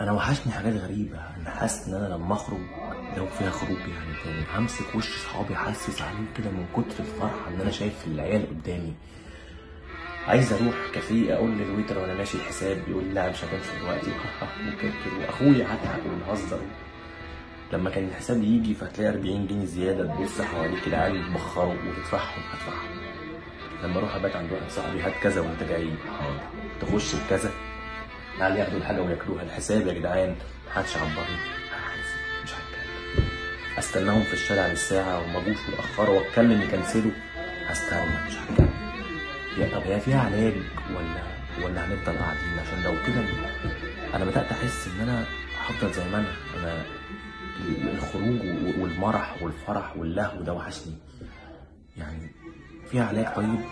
أنا وحشني حاجات غريبة. أنا حاسس إن أنا لما أخرج لو فيها خروج يعني تاني. همسك وش صحابي احسس عليه كده من كتر الفرحة إن أنا شايف العيال قدامي. عايز أروح كافيه أقول للويتر وأنا ماشي الحساب يقول لا مش هتنفع دلوقتي. وكده وأخويا هضحك ونهزر لما كان الحساب يجي فتلاقي 40 جنيه زيادة تبص حواليك العيال يتبخروا وتدفعهم هدفعهم لما أروح أبات عند واحد صاحبي هات كذا وأنت جاي. تخش بكذا تعالى ياخدوا الحاجة ويأكلوها. الحساب يا جدعان محدش عبرني مش هتكلم أستناهم في الشارع بالساعة وما جوش واتاخروا وأتكلم يكنسلوا. هستنى مش هتكلم يا طب هي فيها علاج ولا ولا هنفضل قاعدين؟ عشان لو كده أنا بدأت أحس إن أنا هفضل زي ما أنا. أنا الخروج والمرح والفرح واللهو ده وحشني. يعني فيها علاج طيب؟